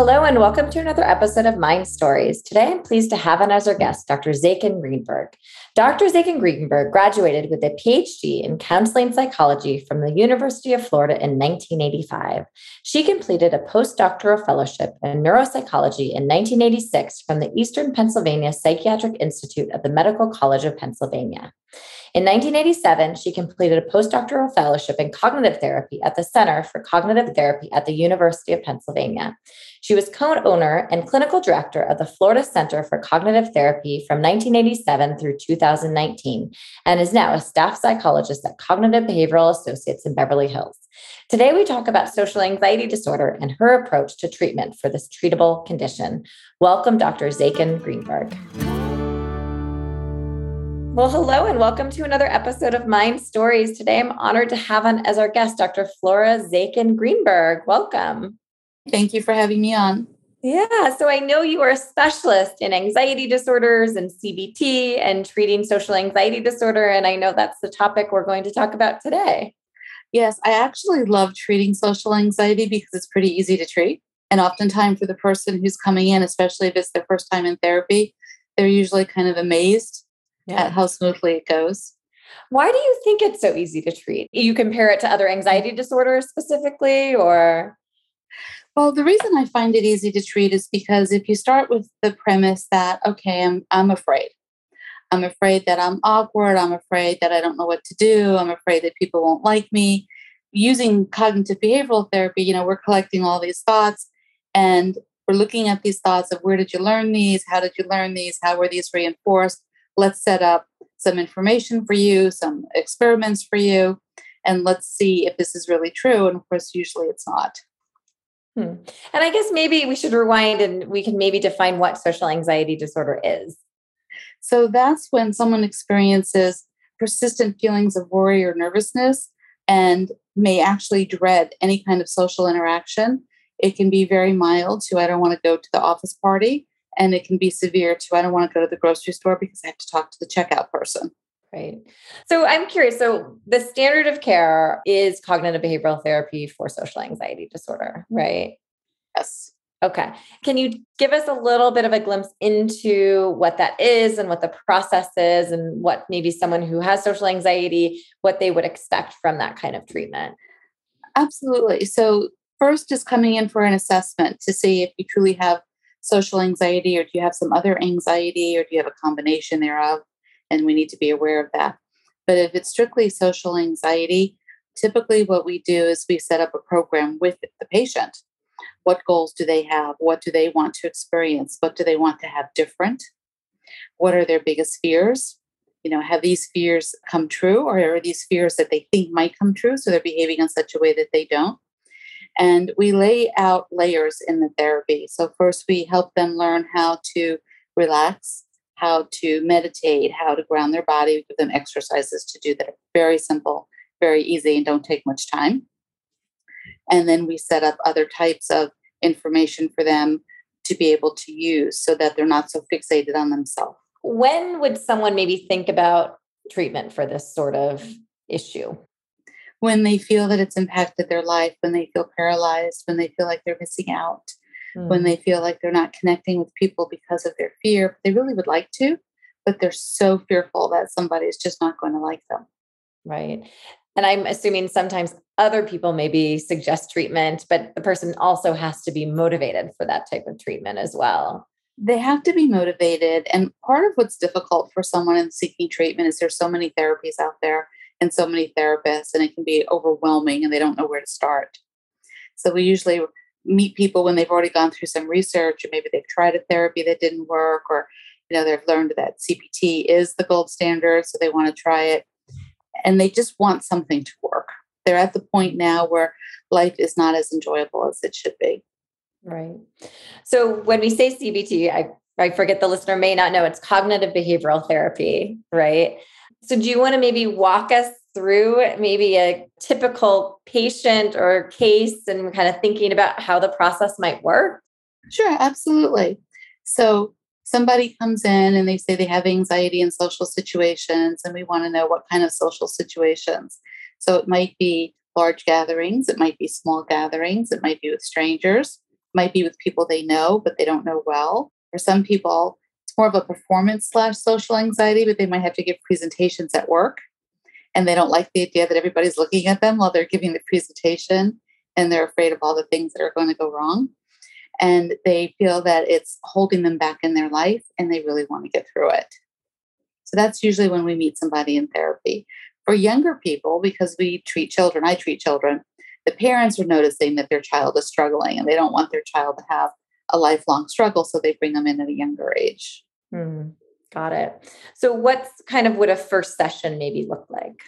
Hello, and welcome to another episode of Mind Stories. Today, I'm pleased to have on as our guest Dr. Zaken Greenberg. Dr. Zaken Greenberg graduated with a PhD in counseling psychology from the University of Florida in 1985. She completed a postdoctoral fellowship in neuropsychology in 1986 from the Eastern Pennsylvania Psychiatric Institute of the Medical College of Pennsylvania. In 1987, she completed a postdoctoral fellowship in cognitive therapy at the Center for Cognitive Therapy at the University of Pennsylvania. She was co owner and clinical director of the Florida Center for Cognitive Therapy from 1987 through 2019 and is now a staff psychologist at Cognitive Behavioral Associates in Beverly Hills. Today, we talk about social anxiety disorder and her approach to treatment for this treatable condition. Welcome, Dr. Zaken Greenberg. Well, hello and welcome to another episode of Mind Stories. Today, I'm honored to have on as our guest Dr. Flora Zaken Greenberg. Welcome. Thank you for having me on. Yeah, so I know you are a specialist in anxiety disorders and CBT and treating social anxiety disorder. And I know that's the topic we're going to talk about today. Yes, I actually love treating social anxiety because it's pretty easy to treat. And oftentimes, for the person who's coming in, especially if it's their first time in therapy, they're usually kind of amazed yeah. at how smoothly it goes. Why do you think it's so easy to treat? You compare it to other anxiety disorders specifically, or? Well, the reason I find it easy to treat is because if you start with the premise that, okay, I'm, I'm afraid. I'm afraid that I'm awkward. I'm afraid that I don't know what to do. I'm afraid that people won't like me. Using cognitive behavioral therapy, you know, we're collecting all these thoughts and we're looking at these thoughts of where did you learn these? How did you learn these? How were these reinforced? Let's set up some information for you, some experiments for you, and let's see if this is really true. And of course, usually it's not. Hmm. And I guess maybe we should rewind and we can maybe define what social anxiety disorder is. So that's when someone experiences persistent feelings of worry or nervousness and may actually dread any kind of social interaction. It can be very mild to I don't want to go to the office party and it can be severe too. I don't want to go to the grocery store because I have to talk to the checkout person. Right. So I'm curious. So the standard of care is cognitive behavioral therapy for social anxiety disorder, right? Yes. Okay. Can you give us a little bit of a glimpse into what that is and what the process is and what maybe someone who has social anxiety, what they would expect from that kind of treatment? Absolutely. So first is coming in for an assessment to see if you truly have social anxiety or do you have some other anxiety or do you have a combination thereof? And we need to be aware of that. But if it's strictly social anxiety, typically what we do is we set up a program with the patient. What goals do they have? What do they want to experience? What do they want to have different? What are their biggest fears? You know, have these fears come true or are these fears that they think might come true? So they're behaving in such a way that they don't. And we lay out layers in the therapy. So, first, we help them learn how to relax, how to meditate, how to ground their body. We give them exercises to do that are very simple, very easy, and don't take much time. And then we set up other types of information for them to be able to use so that they're not so fixated on themselves. When would someone maybe think about treatment for this sort of issue? When they feel that it's impacted their life, when they feel paralyzed, when they feel like they're missing out, mm. when they feel like they're not connecting with people because of their fear. They really would like to, but they're so fearful that somebody is just not going to like them. Right. And I'm assuming sometimes other people maybe suggest treatment, but the person also has to be motivated for that type of treatment as well. They have to be motivated. And part of what's difficult for someone in seeking treatment is there's so many therapies out there and so many therapists, and it can be overwhelming and they don't know where to start. So we usually meet people when they've already gone through some research or maybe they've tried a therapy that didn't work or you know they've learned that CBT is the gold standard so they want to try it and they just want something to work. They're at the point now where life is not as enjoyable as it should be. Right. So when we say CBT, I I forget the listener may not know it's cognitive behavioral therapy, right? So, do you want to maybe walk us through maybe a typical patient or case and kind of thinking about how the process might work? Sure, absolutely. So, somebody comes in and they say they have anxiety in social situations, and we want to know what kind of social situations. So, it might be large gatherings, it might be small gatherings, it might be with strangers, might be with people they know but they don't know well. For some people, more of a performance slash social anxiety, but they might have to give presentations at work. And they don't like the idea that everybody's looking at them while they're giving the presentation and they're afraid of all the things that are going to go wrong. And they feel that it's holding them back in their life and they really want to get through it. So that's usually when we meet somebody in therapy. For younger people because we treat children i treat children the parents are noticing that their child is struggling and they don't want their child to have a lifelong struggle so they bring them in at a younger age hmm. Got it. So, what's kind of would a first session maybe look like?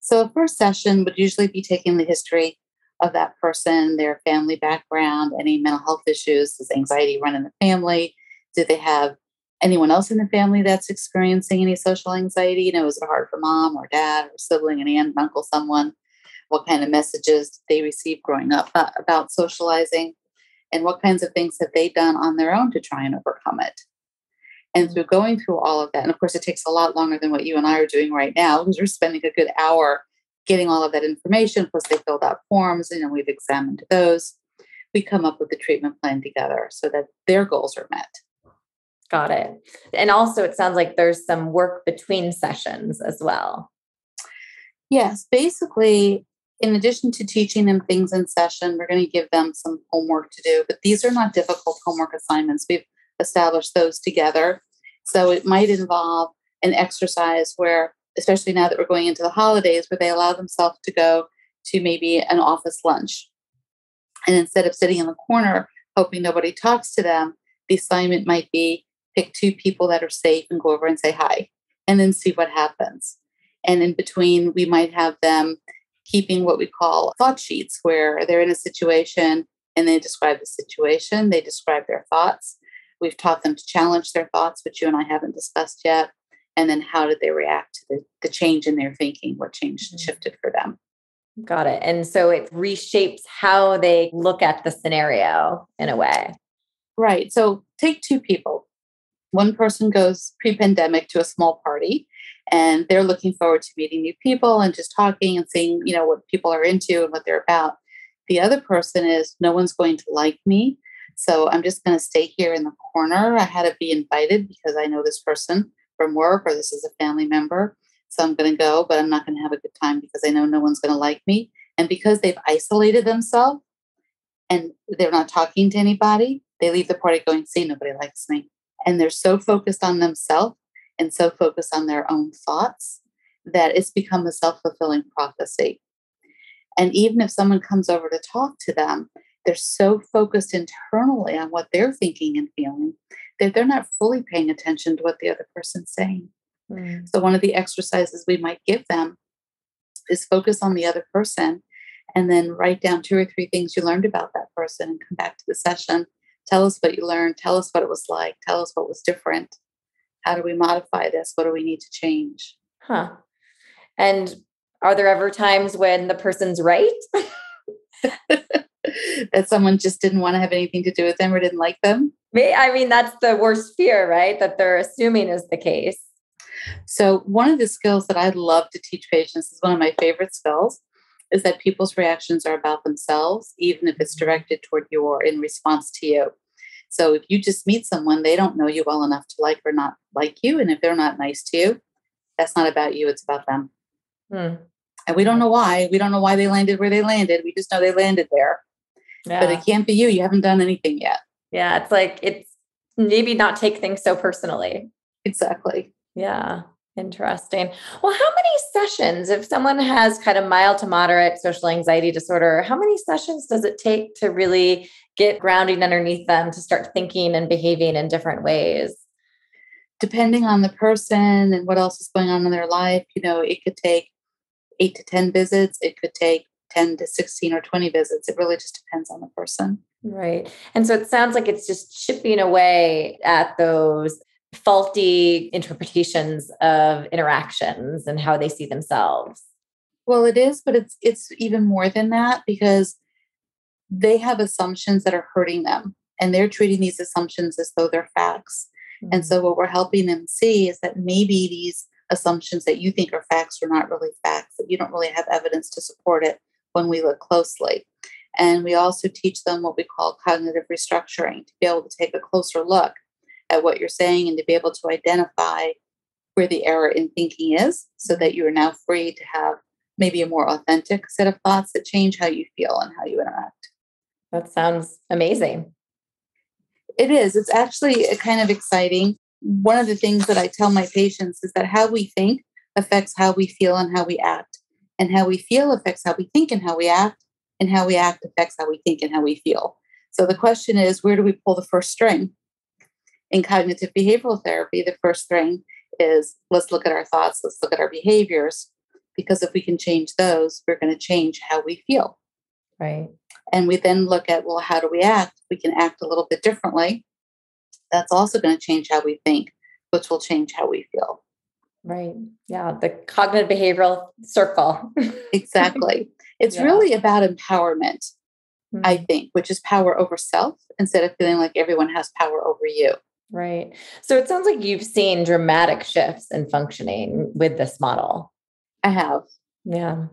So, a first session would usually be taking the history of that person, their family background, any mental health issues. Does anxiety run in the family? Do they have anyone else in the family that's experiencing any social anxiety? You know, is it hard for mom or dad or sibling, an aunt, uncle, someone? What kind of messages they receive growing up about socializing? And what kinds of things have they done on their own to try and overcome it? And through going through all of that, and of course, it takes a lot longer than what you and I are doing right now because we're spending a good hour getting all of that information. Plus, they filled out forms, and then we've examined those. We come up with the treatment plan together so that their goals are met. Got it. And also, it sounds like there's some work between sessions as well. Yes. Basically, in addition to teaching them things in session, we're going to give them some homework to do, but these are not difficult homework assignments. We've established those together so it might involve an exercise where, especially now that we're going into the holidays, where they allow themselves to go to maybe an office lunch. And instead of sitting in the corner hoping nobody talks to them, the assignment might be pick two people that are safe and go over and say hi, and then see what happens. And in between, we might have them keeping what we call thought sheets, where they're in a situation and they describe the situation, they describe their thoughts, We've taught them to challenge their thoughts, which you and I haven't discussed yet. And then how did they react to the, the change in their thinking? What changed and mm-hmm. shifted for them? Got it. And so it reshapes how they look at the scenario in a way. Right. So take two people. One person goes pre pandemic to a small party and they're looking forward to meeting new people and just talking and seeing, you know, what people are into and what they're about. The other person is no one's going to like me. So I'm just going to stay here in the corner. I had to be invited because I know this person from work or this is a family member. So I'm going to go, but I'm not going to have a good time because I know no one's going to like me. And because they've isolated themselves and they're not talking to anybody, they leave the party going, see, nobody likes me. And they're so focused on themselves and so focused on their own thoughts that it's become a self fulfilling prophecy. And even if someone comes over to talk to them, they're so focused internally on what they're thinking and feeling that they're not fully paying attention to what the other person's saying. Mm. So, one of the exercises we might give them is focus on the other person and then write down two or three things you learned about that person and come back to the session. Tell us what you learned. Tell us what it was like. Tell us what was different. How do we modify this? What do we need to change? Huh. And are there ever times when the person's right? that someone just didn't want to have anything to do with them or didn't like them? I mean, that's the worst fear, right? That they're assuming is the case. So, one of the skills that I love to teach patients is one of my favorite skills is that people's reactions are about themselves, even if it's directed toward you or in response to you. So, if you just meet someone, they don't know you well enough to like or not like you. And if they're not nice to you, that's not about you, it's about them. Hmm. And we don't know why. We don't know why they landed where they landed. We just know they landed there yeah. but it can't be you. You haven't done anything yet. Yeah. It's like, it's maybe not take things so personally. Exactly. Yeah. Interesting. Well, how many sessions, if someone has kind of mild to moderate social anxiety disorder, how many sessions does it take to really get grounding underneath them to start thinking and behaving in different ways? Depending on the person and what else is going on in their life, you know, it could take eight to 10 visits. It could take 10 to 16 or 20 visits. It really just depends on the person. Right. And so it sounds like it's just chipping away at those faulty interpretations of interactions and how they see themselves. Well, it is, but it's it's even more than that because they have assumptions that are hurting them and they're treating these assumptions as though they're facts. Mm-hmm. And so what we're helping them see is that maybe these assumptions that you think are facts are not really facts, that you don't really have evidence to support it when we look closely. And we also teach them what we call cognitive restructuring to be able to take a closer look at what you're saying and to be able to identify where the error in thinking is so mm-hmm. that you are now free to have maybe a more authentic set of thoughts that change how you feel and how you interact. That sounds amazing. It is. It's actually uh, kind of exciting. One of the things that I tell my patients is that how we think affects how we feel and how we act. And how we feel affects how we think and how we act. And how we act affects how we think and how we feel. So the question is where do we pull the first string? In cognitive behavioral therapy, the first string is let's look at our thoughts, let's look at our behaviors, because if we can change those, we're going to change how we feel. Right. And we then look at, well, how do we act? We can act a little bit differently. That's also going to change how we think, which will change how we feel. Right. Yeah. The cognitive behavioral circle. exactly. It's yeah. really about empowerment, mm-hmm. I think, which is power over self instead of feeling like everyone has power over you. Right. So it sounds like you've seen dramatic shifts in functioning with this model. I have. Yeah.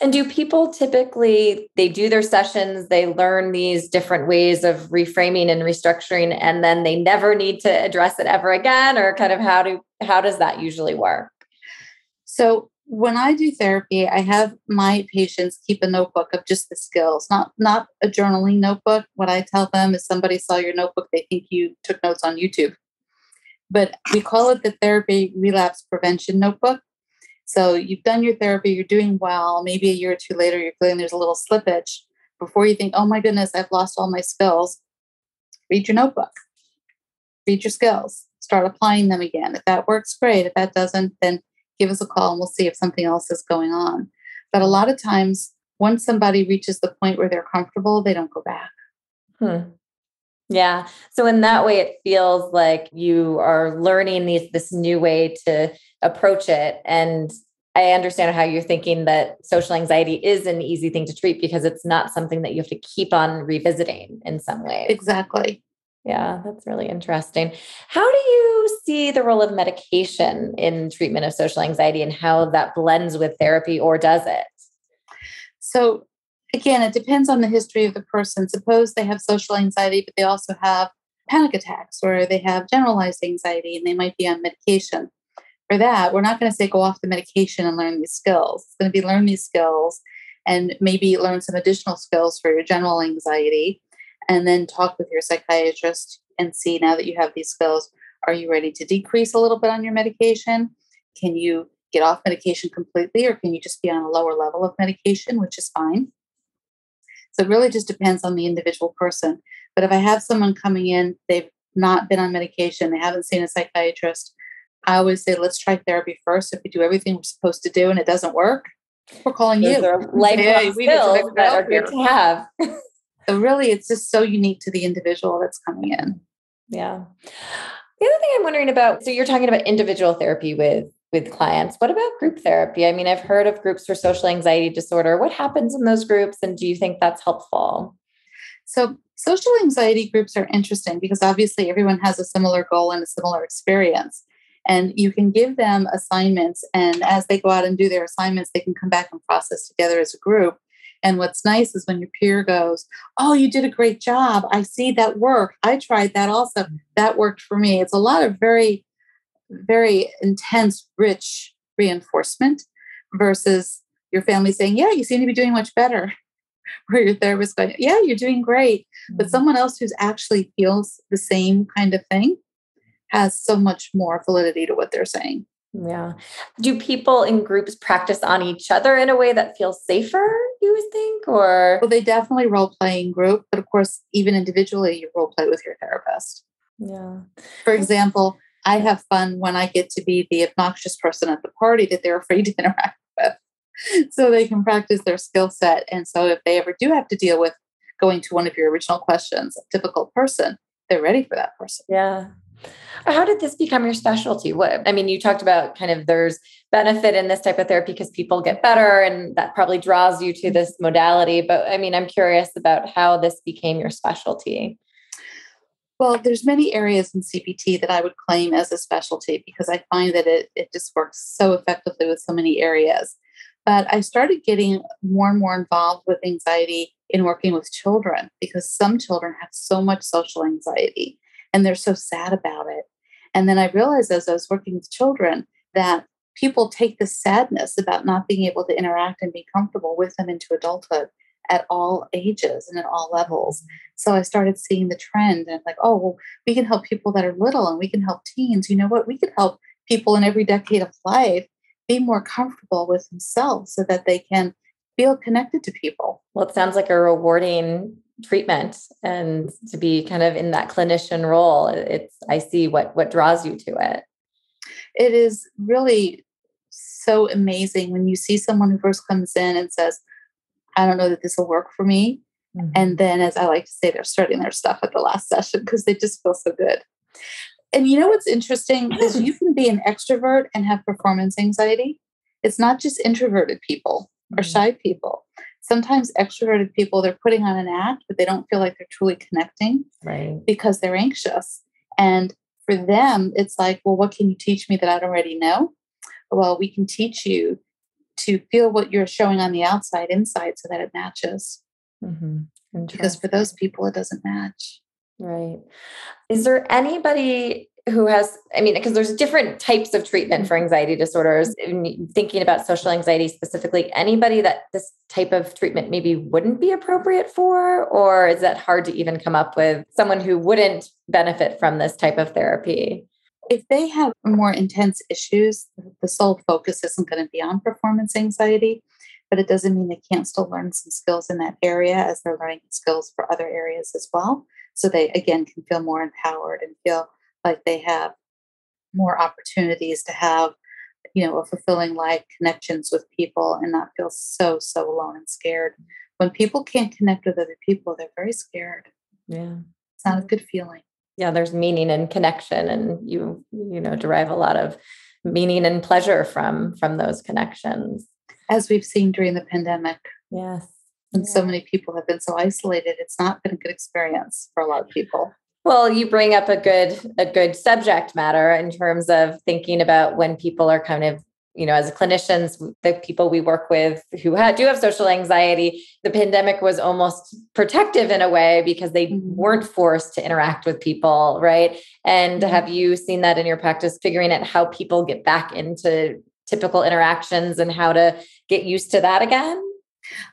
And do people typically they do their sessions, they learn these different ways of reframing and restructuring and then they never need to address it ever again or kind of how do how does that usually work? So when I do therapy, I have my patients keep a notebook of just the skills, not not a journaling notebook. What I tell them is somebody saw your notebook, they think you took notes on YouTube. But we call it the therapy relapse prevention notebook so you've done your therapy, you're doing well. Maybe a year or two later, you're feeling there's a little slippage. Before you think, oh my goodness, I've lost all my skills, read your notebook, read your skills, start applying them again. If that works, great. If that doesn't, then give us a call and we'll see if something else is going on. But a lot of times, once somebody reaches the point where they're comfortable, they don't go back. Hmm. Yeah. So in that way, it feels like you are learning these this new way to approach it. And I understand how you're thinking that social anxiety is an easy thing to treat because it's not something that you have to keep on revisiting in some way. Exactly. Yeah, that's really interesting. How do you see the role of medication in treatment of social anxiety and how that blends with therapy or does it? So, again, it depends on the history of the person. Suppose they have social anxiety, but they also have panic attacks or they have generalized anxiety and they might be on medication. For that, we're not going to say go off the medication and learn these skills. It's going to be learn these skills and maybe learn some additional skills for your general anxiety and then talk with your psychiatrist and see now that you have these skills are you ready to decrease a little bit on your medication can you get off medication completely or can you just be on a lower level of medication which is fine so it really just depends on the individual person. But if I have someone coming in, they've not been on medication, they haven't seen a psychiatrist, I always say, let's try therapy first. If we do everything we're supposed to do and it doesn't work, we're calling Those you. Are lifelong yeah, skills that are good to have. so really, it's just so unique to the individual that's coming in. Yeah. The other thing I'm wondering about, so you're talking about individual therapy with with clients. What about group therapy? I mean, I've heard of groups for social anxiety disorder. What happens in those groups and do you think that's helpful? So, social anxiety groups are interesting because obviously everyone has a similar goal and a similar experience. And you can give them assignments, and as they go out and do their assignments, they can come back and process together as a group. And what's nice is when your peer goes, Oh, you did a great job. I see that work. I tried that also. That worked for me. It's a lot of very very intense, rich reinforcement versus your family saying, Yeah, you seem to be doing much better. Or your therapist going, Yeah, you're doing great. Mm-hmm. But someone else who's actually feels the same kind of thing has so much more validity to what they're saying. Yeah. Do people in groups practice on each other in a way that feels safer, you would think? Or well, they definitely role play in group, but of course, even individually, you role play with your therapist. Yeah. For example, I have fun when I get to be the obnoxious person at the party that they're afraid to interact with. So they can practice their skill set. And so if they ever do have to deal with going to one of your original questions, a difficult person, they're ready for that person. Yeah. How did this become your specialty? What I mean, you talked about kind of there's benefit in this type of therapy because people get better and that probably draws you to this modality. But I mean, I'm curious about how this became your specialty. Well, there's many areas in CBT that I would claim as a specialty because I find that it, it just works so effectively with so many areas. But I started getting more and more involved with anxiety in working with children because some children have so much social anxiety and they're so sad about it. And then I realized as I was working with children that people take the sadness about not being able to interact and be comfortable with them into adulthood at all ages and at all levels. So I started seeing the trend and like, oh, well, we can help people that are little and we can help teens. You know what? We can help people in every decade of life be more comfortable with themselves so that they can feel connected to people. Well, it sounds like a rewarding treatment and to be kind of in that clinician role it's i see what what draws you to it it is really so amazing when you see someone who first comes in and says i don't know that this will work for me. Mm-hmm. and then as i like to say they're starting their stuff at the last session because they just feel so good. And you know what's interesting is you can be an extrovert and have performance anxiety. It's not just introverted people or mm-hmm. shy people. Sometimes extroverted people they're putting on an act but they don't feel like they're truly connecting right. because they're anxious. And for them it's like well what can you teach me that i don't already know? Well we can teach you to feel what you're showing on the outside inside so that it matches. Mm-hmm. because for those people it doesn't match. Right. Is there anybody who has i mean because there's different types of treatment for anxiety disorders thinking about social anxiety specifically anybody that this type of treatment maybe wouldn't be appropriate for? Or is that hard to even come up with someone who wouldn't benefit from this type of therapy if they have more intense issues the sole focus isn't going to be on performance anxiety but it doesn't mean they can't still learn some skills in that area as they're learning skills for other areas as well. So they again can feel more empowered and feel like they have more opportunities to have you know a fulfilling life connections with people and not feel so so alone and scared. When people can't connect with other people they're very scared. Yeah. It's not a good feeling yeah there's meaning and connection and you you know derive a lot of meaning and pleasure from from those connections. As we've seen during the pandemic. Yes. And yeah. so many people have been so isolated it's not been a good experience for a lot of people. Well, you bring up a good a good subject matter in terms of thinking about when people are kind of you know, as clinicians, the people we work with who ha- do have social anxiety, the pandemic was almost protective in a way because they mm-hmm. weren't forced to interact with people, right? And mm-hmm. have you seen that in your practice, figuring out how people get back into typical interactions and how to get used to that again?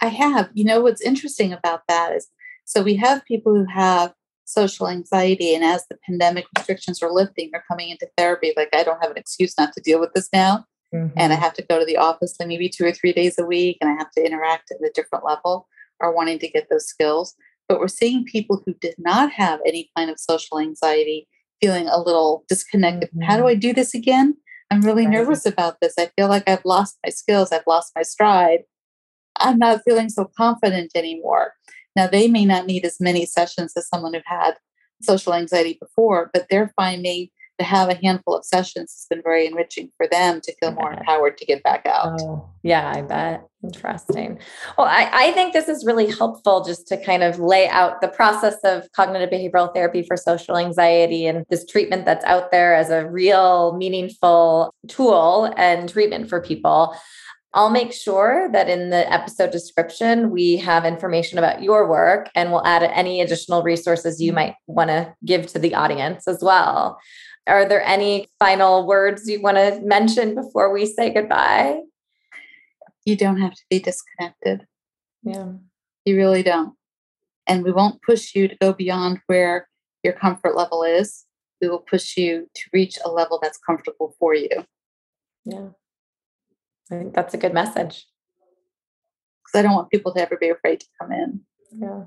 I have. You know, what's interesting about that is so we have people who have social anxiety. And as the pandemic restrictions are lifting, they're coming into therapy. Like, I don't have an excuse not to deal with this now. Mm-hmm. And I mm-hmm. have to go to the office like maybe two or three days a week, and I have to interact at a different level or wanting to get those skills. But we're seeing people who did not have any kind of social anxiety feeling a little disconnected. Mm-hmm. How do mm-hmm. I do this again? I'm really right. nervous about this. I feel like I've lost my skills, I've lost my stride. I'm not feeling so confident anymore. Now, they may not need as many sessions as someone who had social anxiety before, but they're finding to have a handful of sessions has been very enriching for them to feel more empowered to get back out. Oh, yeah, I bet. Interesting. Well, I, I think this is really helpful just to kind of lay out the process of cognitive behavioral therapy for social anxiety and this treatment that's out there as a real, meaningful tool and treatment for people. I'll make sure that in the episode description, we have information about your work and we'll add any additional resources you might want to give to the audience as well. Are there any final words you want to mention before we say goodbye? You don't have to be disconnected. Yeah. You really don't. And we won't push you to go beyond where your comfort level is. We will push you to reach a level that's comfortable for you. Yeah. I think that's a good message. Because I don't want people to ever be afraid to come in. Yeah.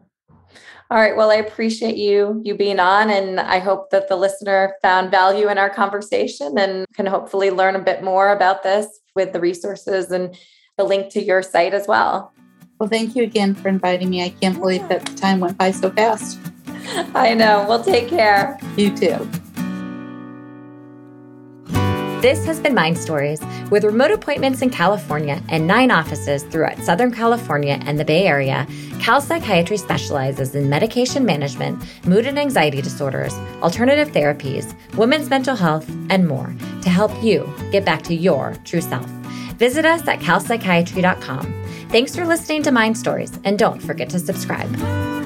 All right. Well, I appreciate you you being on, and I hope that the listener found value in our conversation and can hopefully learn a bit more about this with the resources and the link to your site as well. Well, thank you again for inviting me. I can't believe that the time went by so fast. I know. Well, take care. You too. This has been Mind Stories. With remote appointments in California and nine offices throughout Southern California and the Bay Area, Cal Psychiatry specializes in medication management, mood and anxiety disorders, alternative therapies, women's mental health, and more to help you get back to your true self. Visit us at calpsychiatry.com. Thanks for listening to Mind Stories, and don't forget to subscribe.